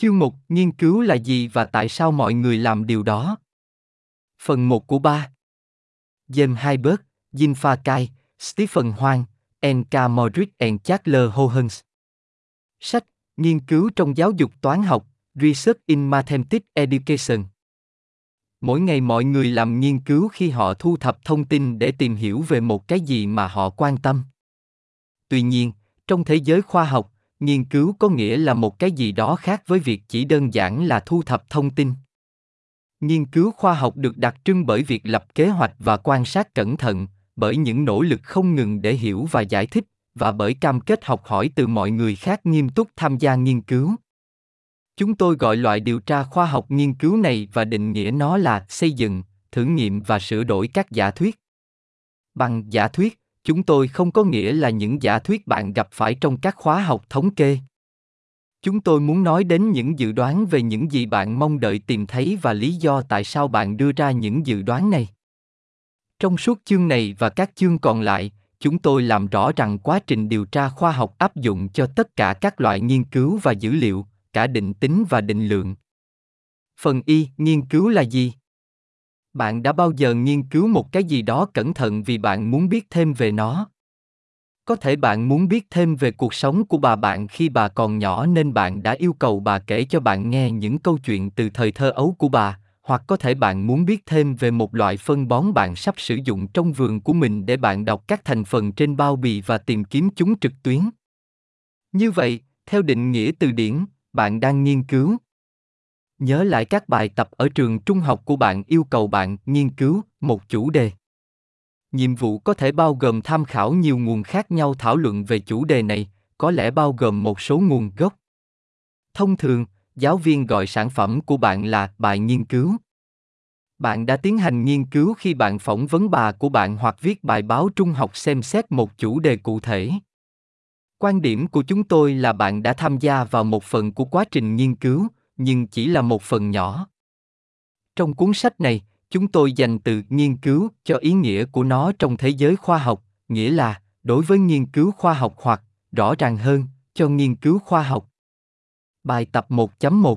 Chương 1, nghiên cứu là gì và tại sao mọi người làm điều đó? Phần 1 của 3 James Hybert, Jin Fa Kai, Stephen Hoang, N.K. Modric and Charles Hohens Sách, Nghiên cứu trong giáo dục toán học, Research in Mathematics Education Mỗi ngày mọi người làm nghiên cứu khi họ thu thập thông tin để tìm hiểu về một cái gì mà họ quan tâm. Tuy nhiên, trong thế giới khoa học, nghiên cứu có nghĩa là một cái gì đó khác với việc chỉ đơn giản là thu thập thông tin. Nghiên cứu khoa học được đặc trưng bởi việc lập kế hoạch và quan sát cẩn thận, bởi những nỗ lực không ngừng để hiểu và giải thích, và bởi cam kết học hỏi từ mọi người khác nghiêm túc tham gia nghiên cứu. Chúng tôi gọi loại điều tra khoa học nghiên cứu này và định nghĩa nó là xây dựng, thử nghiệm và sửa đổi các giả thuyết. Bằng giả thuyết chúng tôi không có nghĩa là những giả thuyết bạn gặp phải trong các khóa học thống kê. Chúng tôi muốn nói đến những dự đoán về những gì bạn mong đợi tìm thấy và lý do tại sao bạn đưa ra những dự đoán này. Trong suốt chương này và các chương còn lại, chúng tôi làm rõ rằng quá trình điều tra khoa học áp dụng cho tất cả các loại nghiên cứu và dữ liệu, cả định tính và định lượng. Phần y, nghiên cứu là gì? Bạn đã bao giờ nghiên cứu một cái gì đó cẩn thận vì bạn muốn biết thêm về nó? Có thể bạn muốn biết thêm về cuộc sống của bà bạn khi bà còn nhỏ nên bạn đã yêu cầu bà kể cho bạn nghe những câu chuyện từ thời thơ ấu của bà, hoặc có thể bạn muốn biết thêm về một loại phân bón bạn sắp sử dụng trong vườn của mình để bạn đọc các thành phần trên bao bì và tìm kiếm chúng trực tuyến. Như vậy, theo định nghĩa từ điển, bạn đang nghiên cứu nhớ lại các bài tập ở trường trung học của bạn yêu cầu bạn nghiên cứu một chủ đề. Nhiệm vụ có thể bao gồm tham khảo nhiều nguồn khác nhau thảo luận về chủ đề này, có lẽ bao gồm một số nguồn gốc. Thông thường, giáo viên gọi sản phẩm của bạn là bài nghiên cứu. Bạn đã tiến hành nghiên cứu khi bạn phỏng vấn bà của bạn hoặc viết bài báo trung học xem xét một chủ đề cụ thể. Quan điểm của chúng tôi là bạn đã tham gia vào một phần của quá trình nghiên cứu nhưng chỉ là một phần nhỏ. Trong cuốn sách này, chúng tôi dành từ nghiên cứu cho ý nghĩa của nó trong thế giới khoa học, nghĩa là đối với nghiên cứu khoa học hoặc, rõ ràng hơn, cho nghiên cứu khoa học. Bài tập 1.1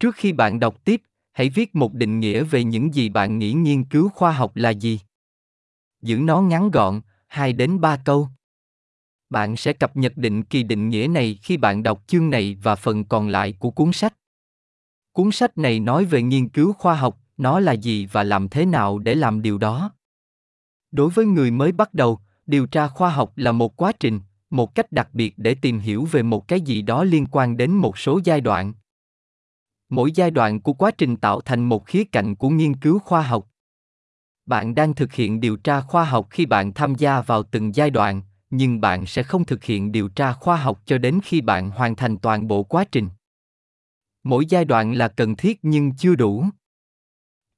trước khi bạn đọc tiếp, hãy viết một định nghĩa về những gì bạn nghĩ nghiên cứu khoa học là gì. Giữ nó ngắn gọn 2 đến 3 câu bạn sẽ cập nhật định kỳ định nghĩa này khi bạn đọc chương này và phần còn lại của cuốn sách. Cuốn sách này nói về nghiên cứu khoa học, nó là gì và làm thế nào để làm điều đó. Đối với người mới bắt đầu, điều tra khoa học là một quá trình, một cách đặc biệt để tìm hiểu về một cái gì đó liên quan đến một số giai đoạn. Mỗi giai đoạn của quá trình tạo thành một khía cạnh của nghiên cứu khoa học. Bạn đang thực hiện điều tra khoa học khi bạn tham gia vào từng giai đoạn nhưng bạn sẽ không thực hiện điều tra khoa học cho đến khi bạn hoàn thành toàn bộ quá trình mỗi giai đoạn là cần thiết nhưng chưa đủ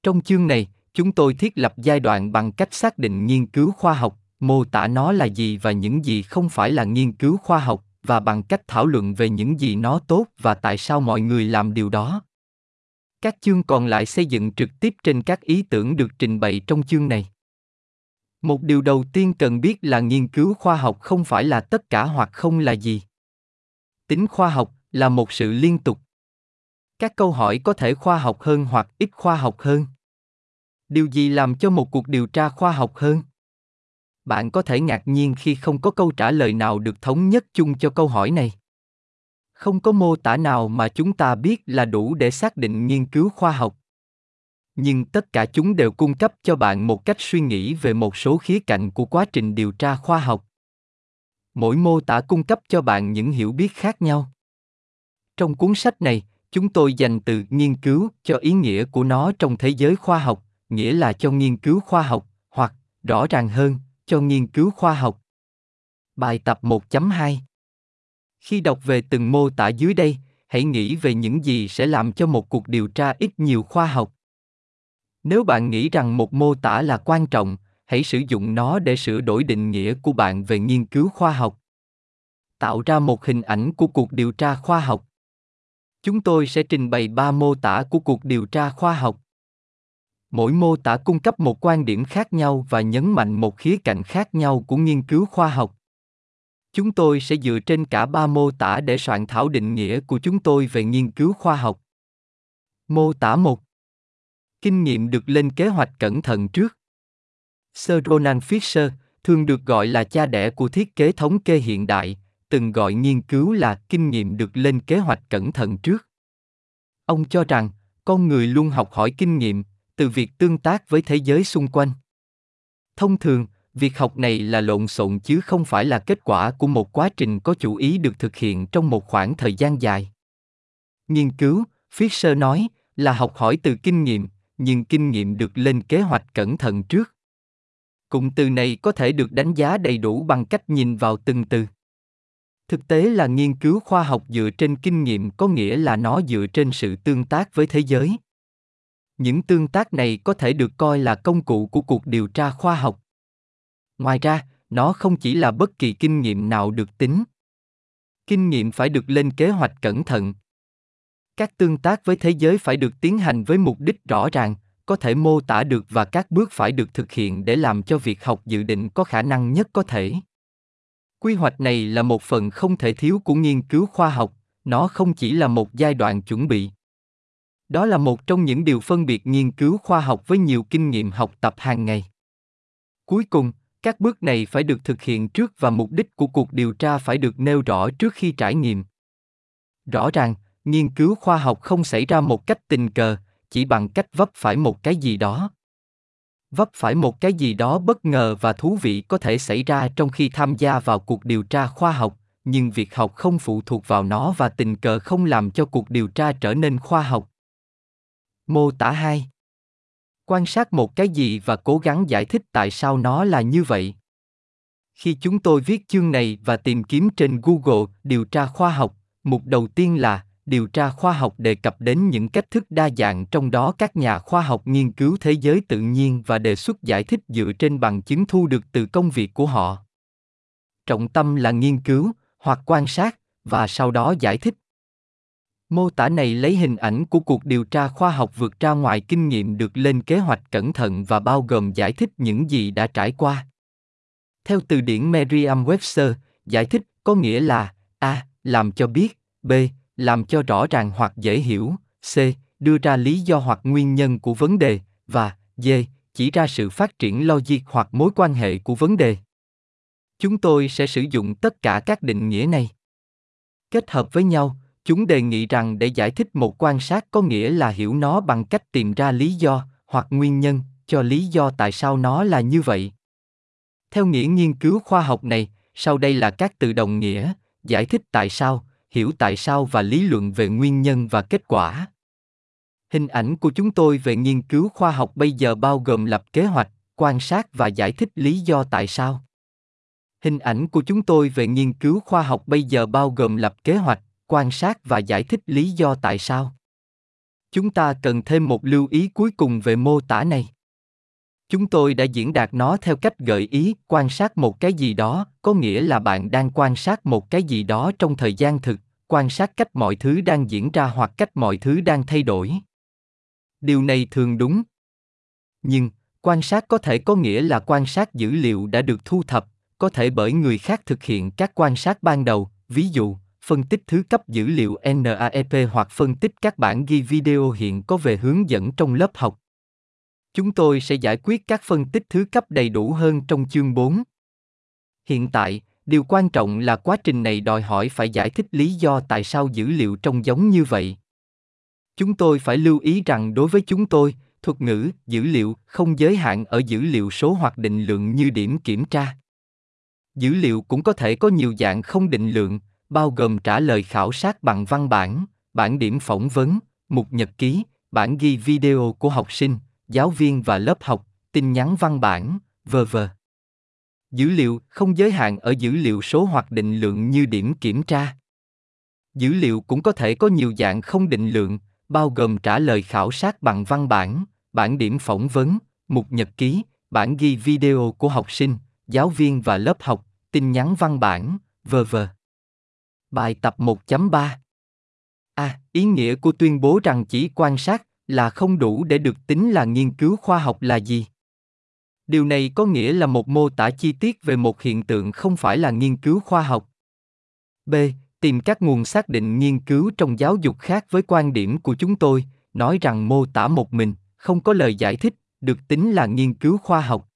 trong chương này, chúng tôi thiết lập giai đoạn bằng cách xác định nghiên cứu khoa học, mô tả nó là gì và những gì không phải là nghiên cứu khoa học, và bằng cách thảo luận về những gì nó tốt và tại sao mọi người làm điều đó. Các chương còn lại xây dựng trực tiếp trên các ý tưởng được trình bày trong chương này. Một điều đầu tiên cần biết là nghiên cứu khoa học không phải là tất cả hoặc không là gì. Tính khoa học là một sự liên tục. Các câu hỏi có thể khoa học hơn hoặc ít khoa học hơn điều gì làm cho một cuộc điều tra khoa học hơn bạn có thể ngạc nhiên khi không có câu trả lời nào được thống nhất chung cho câu hỏi này không có mô tả nào mà chúng ta biết là đủ để xác định nghiên cứu khoa học nhưng tất cả chúng đều cung cấp cho bạn một cách suy nghĩ về một số khía cạnh của quá trình điều tra khoa học mỗi mô tả cung cấp cho bạn những hiểu biết khác nhau trong cuốn sách này chúng tôi dành từ nghiên cứu cho ý nghĩa của nó trong thế giới khoa học nghĩa là cho nghiên cứu khoa học, hoặc, rõ ràng hơn, cho nghiên cứu khoa học. Bài tập 1.2 Khi đọc về từng mô tả dưới đây, hãy nghĩ về những gì sẽ làm cho một cuộc điều tra ít nhiều khoa học. Nếu bạn nghĩ rằng một mô tả là quan trọng, hãy sử dụng nó để sửa đổi định nghĩa của bạn về nghiên cứu khoa học. Tạo ra một hình ảnh của cuộc điều tra khoa học. Chúng tôi sẽ trình bày ba mô tả của cuộc điều tra khoa học mỗi mô tả cung cấp một quan điểm khác nhau và nhấn mạnh một khía cạnh khác nhau của nghiên cứu khoa học Chúng tôi sẽ dựa trên cả ba mô tả để soạn thảo định nghĩa của chúng tôi về nghiên cứu khoa học. Mô tả một. Kinh nghiệm được lên kế hoạch cẩn thận trước. Sir Ronald Fisher, thường được gọi là cha đẻ của thiết kế thống kê hiện đại, từng gọi nghiên cứu là kinh nghiệm được lên kế hoạch cẩn thận trước. Ông cho rằng, con người luôn học hỏi kinh nghiệm từ việc tương tác với thế giới xung quanh. Thông thường, việc học này là lộn xộn chứ không phải là kết quả của một quá trình có chủ ý được thực hiện trong một khoảng thời gian dài. Nghiên cứu, Fisher nói, là học hỏi từ kinh nghiệm, nhưng kinh nghiệm được lên kế hoạch cẩn thận trước. Cụm từ này có thể được đánh giá đầy đủ bằng cách nhìn vào từng từ. Thực tế là nghiên cứu khoa học dựa trên kinh nghiệm có nghĩa là nó dựa trên sự tương tác với thế giới. Những tương tác này có thể được coi là công cụ của cuộc điều tra khoa học. Ngoài ra, nó không chỉ là bất kỳ kinh nghiệm nào được tính. Kinh nghiệm phải được lên kế hoạch cẩn thận. Các tương tác với thế giới phải được tiến hành với mục đích rõ ràng, có thể mô tả được và các bước phải được thực hiện để làm cho việc học dự định có khả năng nhất có thể. Quy hoạch này là một phần không thể thiếu của nghiên cứu khoa học nó không chỉ là một giai đoạn chuẩn bị. Đó là một trong những điều phân biệt nghiên cứu khoa học với nhiều kinh nghiệm học tập hàng ngày. Cuối cùng các bước này phải được thực hiện trước và mục đích của cuộc điều tra phải được nêu rõ trước khi trải nghiệm. Rõ ràng nghiên cứu khoa học không xảy ra một cách tình cờ, chỉ bằng cách vấp phải một cái gì đó. Vấp phải một cái gì đó bất ngờ và thú vị có thể xảy ra trong khi tham gia vào cuộc điều tra khoa học, nhưng việc học không phụ thuộc vào nó và tình cờ không làm cho cuộc điều tra trở nên khoa học. Mô tả hai. Quan sát một cái gì và cố gắng giải thích tại sao nó là như vậy. Khi chúng tôi viết chương này và tìm kiếm trên google, điều tra khoa học, mục đầu tiên là điều tra khoa học đề cập đến những cách thức đa dạng trong đó các nhà khoa học nghiên cứu thế giới tự nhiên và đề xuất giải thích dựa trên bằng chứng thu được từ công việc của họ. Trọng tâm là nghiên cứu, hoặc quan sát, và sau đó giải thích. Mô tả này lấy hình ảnh của cuộc điều tra khoa học vượt ra ngoài kinh nghiệm được lên kế hoạch cẩn thận và bao gồm giải thích những gì đã trải qua. Theo từ điển merriam-webster, giải thích có nghĩa là a. Làm cho biết b làm cho rõ ràng hoặc dễ hiểu. C. Đưa ra lý do hoặc nguyên nhân của vấn đề và d. Chỉ ra sự phát triển logic hoặc mối quan hệ của vấn đề. Chúng tôi sẽ sử dụng tất cả các định nghĩa này. Kết hợp với nhau, chúng đề nghị rằng để giải thích một quan sát có nghĩa là hiểu nó bằng cách tìm ra lý do hoặc nguyên nhân cho lý do tại sao nó là như vậy. Theo nghĩa nghiên cứu khoa học này, sau đây là các từ đồng nghĩa, giải thích tại sao hiểu tại sao và lý luận về nguyên nhân và kết quả. Hình ảnh của chúng tôi về nghiên cứu khoa học bây giờ bao gồm lập kế hoạch, quan sát và giải thích lý do tại sao. Hình ảnh của chúng tôi về nghiên cứu khoa học bây giờ bao gồm lập kế hoạch, quan sát và giải thích lý do tại sao. Chúng ta cần thêm một lưu ý cuối cùng về mô tả này. Chúng tôi đã diễn đạt nó theo cách gợi ý quan sát một cái gì đó, có nghĩa là bạn đang quan sát một cái gì đó trong thời gian thực quan sát cách mọi thứ đang diễn ra hoặc cách mọi thứ đang thay đổi điều này thường đúng nhưng quan sát có thể có nghĩa là quan sát dữ liệu đã được thu thập có thể bởi người khác thực hiện các quan sát ban đầu ví dụ phân tích thứ cấp dữ liệu NAEP hoặc phân tích các bản ghi video hiện có về hướng dẫn trong lớp học. Chúng tôi sẽ giải quyết các phân tích thứ cấp đầy đủ hơn trong chương 4. Hiện tại, điều quan trọng là quá trình này đòi hỏi phải giải thích lý do tại sao dữ liệu trông giống như vậy. Chúng tôi phải lưu ý rằng đối với chúng tôi, thuật ngữ dữ liệu không giới hạn ở dữ liệu số hoặc định lượng như điểm kiểm tra. Dữ liệu cũng có thể có nhiều dạng không định lượng, bao gồm trả lời khảo sát bằng văn bản, bản điểm phỏng vấn, mục nhật ký, bản ghi video của học sinh, giáo viên và lớp học, tin nhắn văn bản, v.v. Dữ liệu không giới hạn ở dữ liệu số hoặc định lượng như điểm kiểm tra. Dữ liệu cũng có thể có nhiều dạng không định lượng, bao gồm trả lời khảo sát bằng văn bản, bản điểm phỏng vấn, mục nhật ký, bản ghi video của học sinh, giáo viên và lớp học, tin nhắn văn bản, v.v. Bài tập 1.3 A. À, ý nghĩa của tuyên bố rằng chỉ quan sát là không đủ để được tính là nghiên cứu khoa học là gì? Điều này có nghĩa là một mô tả chi tiết về một hiện tượng không phải là nghiên cứu khoa học. B. Tìm các nguồn xác định nghiên cứu trong giáo dục khác với quan điểm của chúng tôi, nói rằng mô tả một mình, không có lời giải thích, được tính là nghiên cứu khoa học.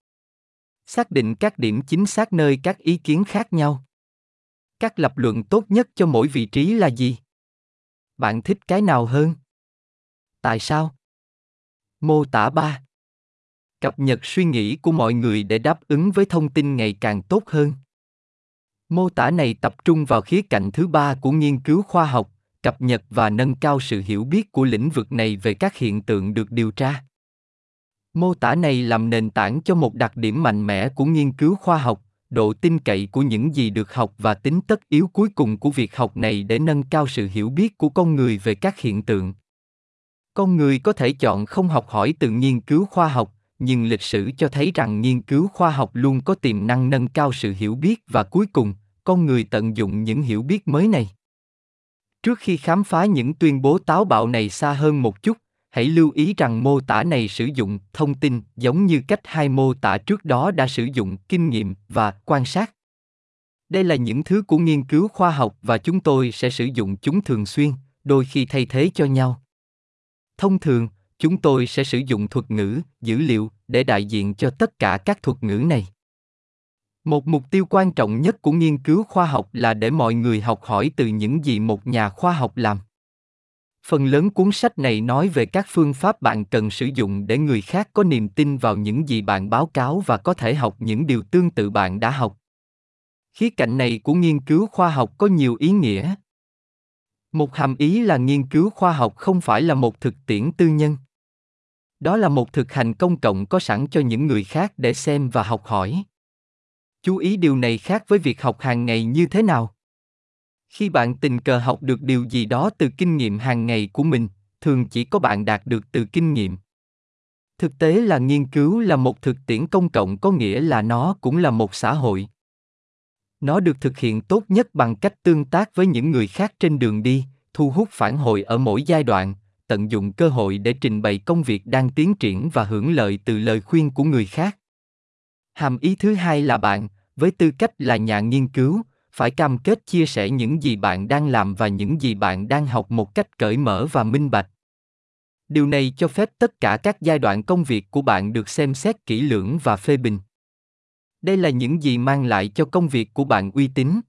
Xác định các điểm chính xác nơi các ý kiến khác nhau. Các lập luận tốt nhất cho mỗi vị trí là gì? Bạn thích cái nào hơn? Tại sao? Mô tả ba. Cập nhật suy nghĩ của mọi người để đáp ứng với thông tin ngày càng tốt hơn. Mô tả này tập trung vào khía cạnh thứ ba của nghiên cứu khoa học, cập nhật và nâng cao sự hiểu biết của lĩnh vực này về các hiện tượng được điều tra. Mô tả này làm nền tảng cho một đặc điểm mạnh mẽ của nghiên cứu khoa học, độ tin cậy của những gì được học và tính tất yếu cuối cùng của việc học này để nâng cao sự hiểu biết của con người về các hiện tượng con người có thể chọn không học hỏi từ nghiên cứu khoa học nhưng lịch sử cho thấy rằng nghiên cứu khoa học luôn có tiềm năng nâng cao sự hiểu biết và cuối cùng, con người tận dụng những hiểu biết mới này. Trước khi khám phá những tuyên bố táo bạo này xa hơn một chút, hãy lưu ý rằng mô tả này sử dụng thông tin giống như cách hai mô tả trước đó đã sử dụng kinh nghiệm và quan sát. Đây là những thứ của nghiên cứu khoa học và chúng tôi sẽ sử dụng chúng thường xuyên, đôi khi thay thế cho nhau. Thông thường chúng tôi sẽ sử dụng thuật ngữ, dữ liệu để đại diện cho tất cả các thuật ngữ này. Một mục tiêu quan trọng nhất của nghiên cứu khoa học là để mọi người học hỏi từ những gì một nhà khoa học làm. Phần lớn cuốn sách này nói về các phương pháp bạn cần sử dụng để người khác có niềm tin vào những gì bạn báo cáo và có thể học những điều tương tự bạn đã học. Khía cạnh này của nghiên cứu khoa học có nhiều ý nghĩa. Một hàm ý là nghiên cứu khoa học không phải là một thực tiễn tư nhân đó là một thực hành công cộng có sẵn cho những người khác để xem và học hỏi. Chú ý điều này khác với việc học hàng ngày như thế nào. Khi bạn tình cờ học được điều gì đó từ kinh nghiệm hàng ngày của mình, thường chỉ có bạn đạt được từ kinh nghiệm. Thực tế là nghiên cứu là một thực tiễn công cộng có nghĩa là nó cũng là một xã hội. Nó được thực hiện tốt nhất bằng cách tương tác với những người khác trên đường đi, thu hút phản hồi ở mỗi giai đoạn tận dụng cơ hội để trình bày công việc đang tiến triển và hưởng lợi từ lời khuyên của người khác. Hàm ý thứ hai là bạn, với tư cách là nhà nghiên cứu, phải cam kết chia sẻ những gì bạn đang làm và những gì bạn đang học một cách cởi mở và minh bạch. Điều này cho phép tất cả các giai đoạn công việc của bạn được xem xét kỹ lưỡng và phê bình. Đây là những gì mang lại cho công việc của bạn uy tín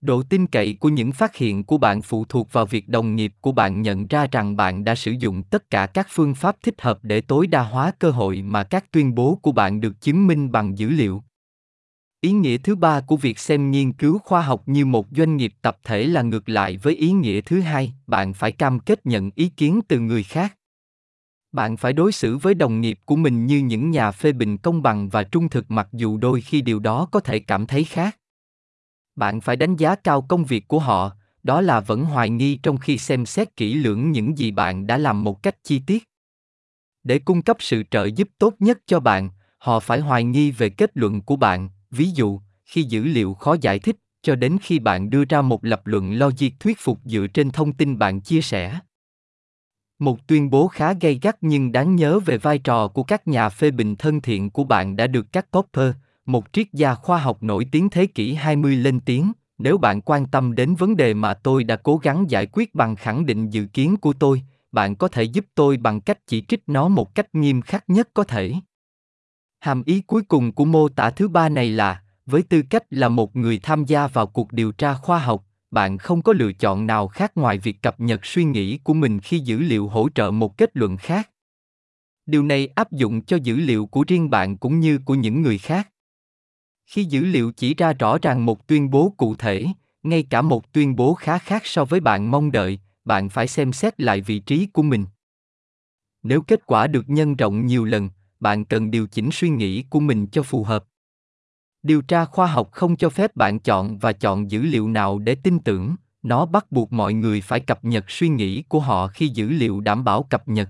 độ tin cậy của những phát hiện của bạn phụ thuộc vào việc đồng nghiệp của bạn nhận ra rằng bạn đã sử dụng tất cả các phương pháp thích hợp để tối đa hóa cơ hội mà các tuyên bố của bạn được chứng minh bằng dữ liệu. Ý nghĩa thứ ba của việc xem nghiên cứu khoa học như một doanh nghiệp tập thể là ngược lại với ý nghĩa thứ hai, bạn phải cam kết nhận ý kiến từ người khác. Bạn phải đối xử với đồng nghiệp của mình như những nhà phê bình công bằng và trung thực mặc dù đôi khi điều đó có thể cảm thấy khác bạn phải đánh giá cao công việc của họ. Đó là vẫn hoài nghi trong khi xem xét kỹ lưỡng những gì bạn đã làm một cách chi tiết. Để cung cấp sự trợ giúp tốt nhất cho bạn, họ phải hoài nghi về kết luận của bạn. Ví dụ, khi dữ liệu khó giải thích, cho đến khi bạn đưa ra một lập luận logic thuyết phục dựa trên thông tin bạn chia sẻ. Một tuyên bố khá gay gắt nhưng đáng nhớ về vai trò của các nhà phê bình thân thiện của bạn đã được các copper một triết gia khoa học nổi tiếng thế kỷ 20 lên tiếng, nếu bạn quan tâm đến vấn đề mà tôi đã cố gắng giải quyết bằng khẳng định dự kiến của tôi, bạn có thể giúp tôi bằng cách chỉ trích nó một cách nghiêm khắc nhất có thể. Hàm ý cuối cùng của mô tả thứ ba này là, với tư cách là một người tham gia vào cuộc điều tra khoa học, bạn không có lựa chọn nào khác ngoài việc cập nhật suy nghĩ của mình khi dữ liệu hỗ trợ một kết luận khác điều này áp dụng cho dữ liệu của riêng bạn cũng như của những người khác khi dữ liệu chỉ ra rõ ràng một tuyên bố cụ thể, ngay cả một tuyên bố khá khác so với bạn mong đợi, bạn phải xem xét lại vị trí của mình. Nếu kết quả được nhân rộng nhiều lần, bạn cần điều chỉnh suy nghĩ của mình cho phù hợp. Điều tra khoa học không cho phép bạn chọn và chọn dữ liệu nào để tin tưởng, nó bắt buộc mọi người phải cập nhật suy nghĩ của họ khi dữ liệu đảm bảo cập nhật.